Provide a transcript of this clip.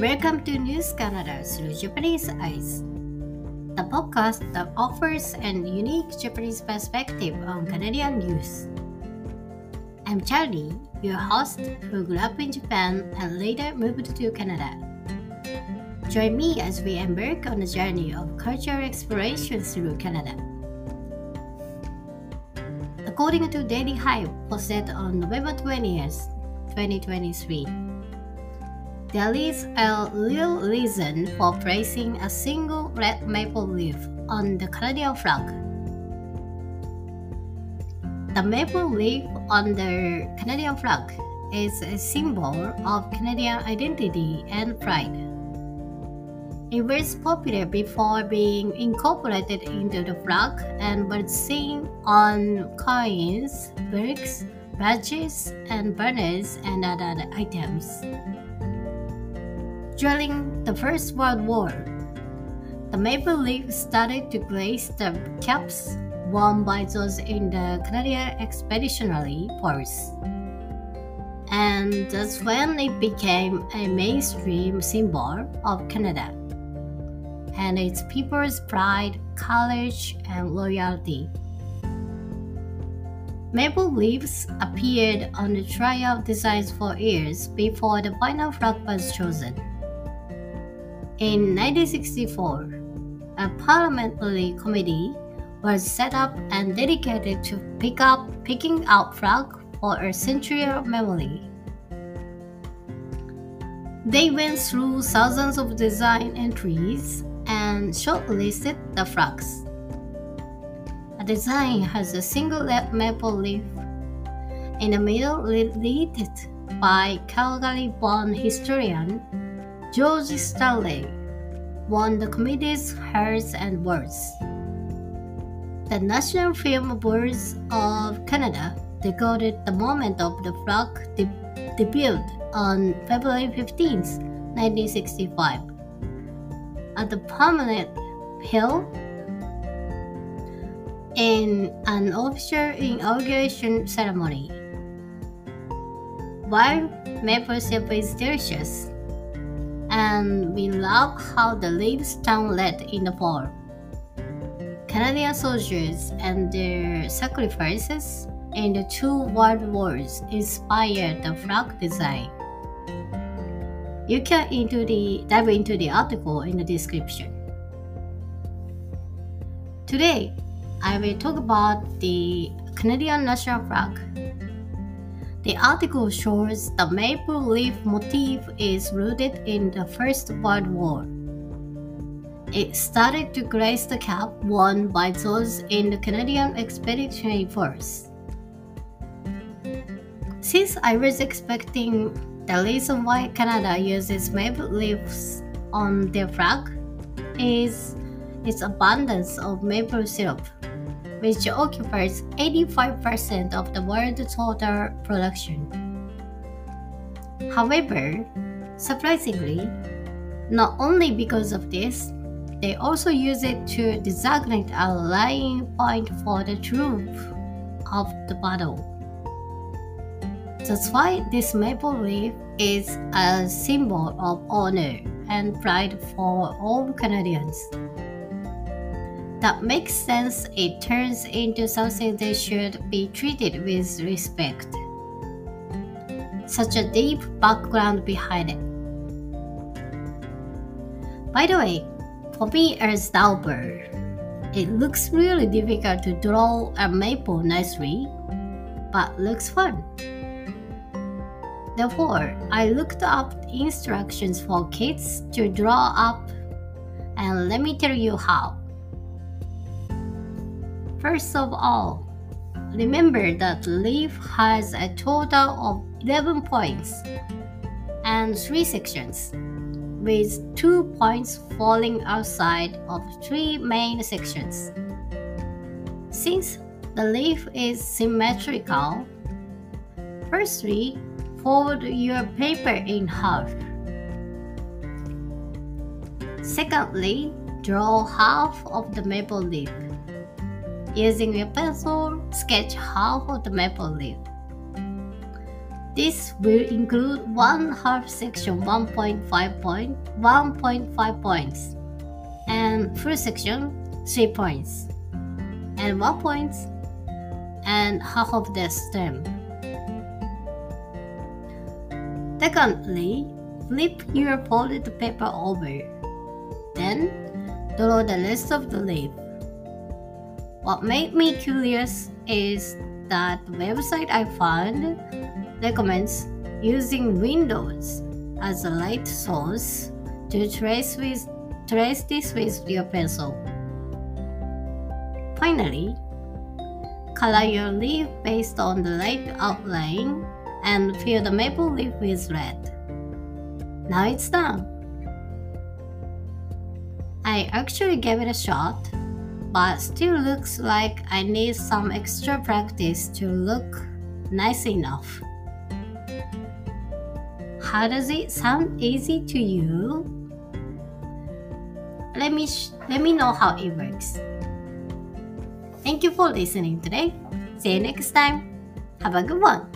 Welcome to News Canada through Japanese Eyes, the podcast that offers an unique Japanese perspective on Canadian news. I'm Charlie, your host who grew up in Japan and later moved to Canada. Join me as we embark on a journey of cultural exploration through Canada. According to Daily Hive posted on November 20th, 2023, there is a real reason for placing a single red maple leaf on the Canadian flag. The maple leaf on the Canadian flag is a symbol of Canadian identity and pride. It was popular before being incorporated into the flag and was seen on coins, bricks, badges, and banners and other items. During the First World War, the maple leaf started to grace the caps worn by those in the Canadian Expeditionary Force. And that's when it became a mainstream symbol of Canada and its people's pride, courage, and loyalty. Maple leaves appeared on the trial designs for years before the final flag was chosen. In 1964, a parliamentary committee was set up and dedicated to pick up picking out flag for a century of memory. They went through thousands of design entries and shortlisted the flags. A design has a single maple leaf in the middle, leaded by Calgary-born historian George Stanley won the committee's Hearts and Words. The National Film Boards of Canada decoded the moment of the flag de- debuted on February 15, 1965, at the Parliament Hill in an official inauguration ceremony. While maple syrup is delicious, and we love how the leaves turn red in the fall. Canadian soldiers and their sacrifices in the two world wars inspired the flag design. You can into the, dive into the article in the description. Today, I will talk about the Canadian national flag the article shows the maple leaf motif is rooted in the First World War. It started to grace the cap worn by those in the Canadian Expeditionary Force. Since I was expecting the reason why Canada uses maple leaves on their flag is its abundance of maple syrup which occupies 85% of the world's total production. However, surprisingly, not only because of this, they also use it to designate a rallying point for the troops of the battle. That's why this maple leaf is a symbol of honor and pride for all Canadians that makes sense, it turns into something that should be treated with respect. Such a deep background behind it. By the way, for me as Dauber, it looks really difficult to draw a maple nicely, but looks fun. Therefore, I looked up instructions for kids to draw up, and let me tell you how. First of all, remember that leaf has a total of 11 points and 3 sections, with 2 points falling outside of 3 main sections. Since the leaf is symmetrical, firstly, fold your paper in half. Secondly, draw half of the maple leaf. Using a pencil, sketch half of the maple leaf. This will include one half section 1.5 point, 1.5 points, and full section 3 points, and 1 point, and half of the stem. Secondly, flip your folded paper over. Then, draw the rest of the leaf. What made me curious is that the website I found recommends using windows as a light source to trace with trace this with your pencil. Finally, color your leaf based on the light outline and fill the maple leaf with red. Now it's done. I actually gave it a shot, but still looks like I need some extra practice to look nice enough. How does it sound easy to you? Let me let me know how it works. Thank you for listening today. See you next time. Have a good one.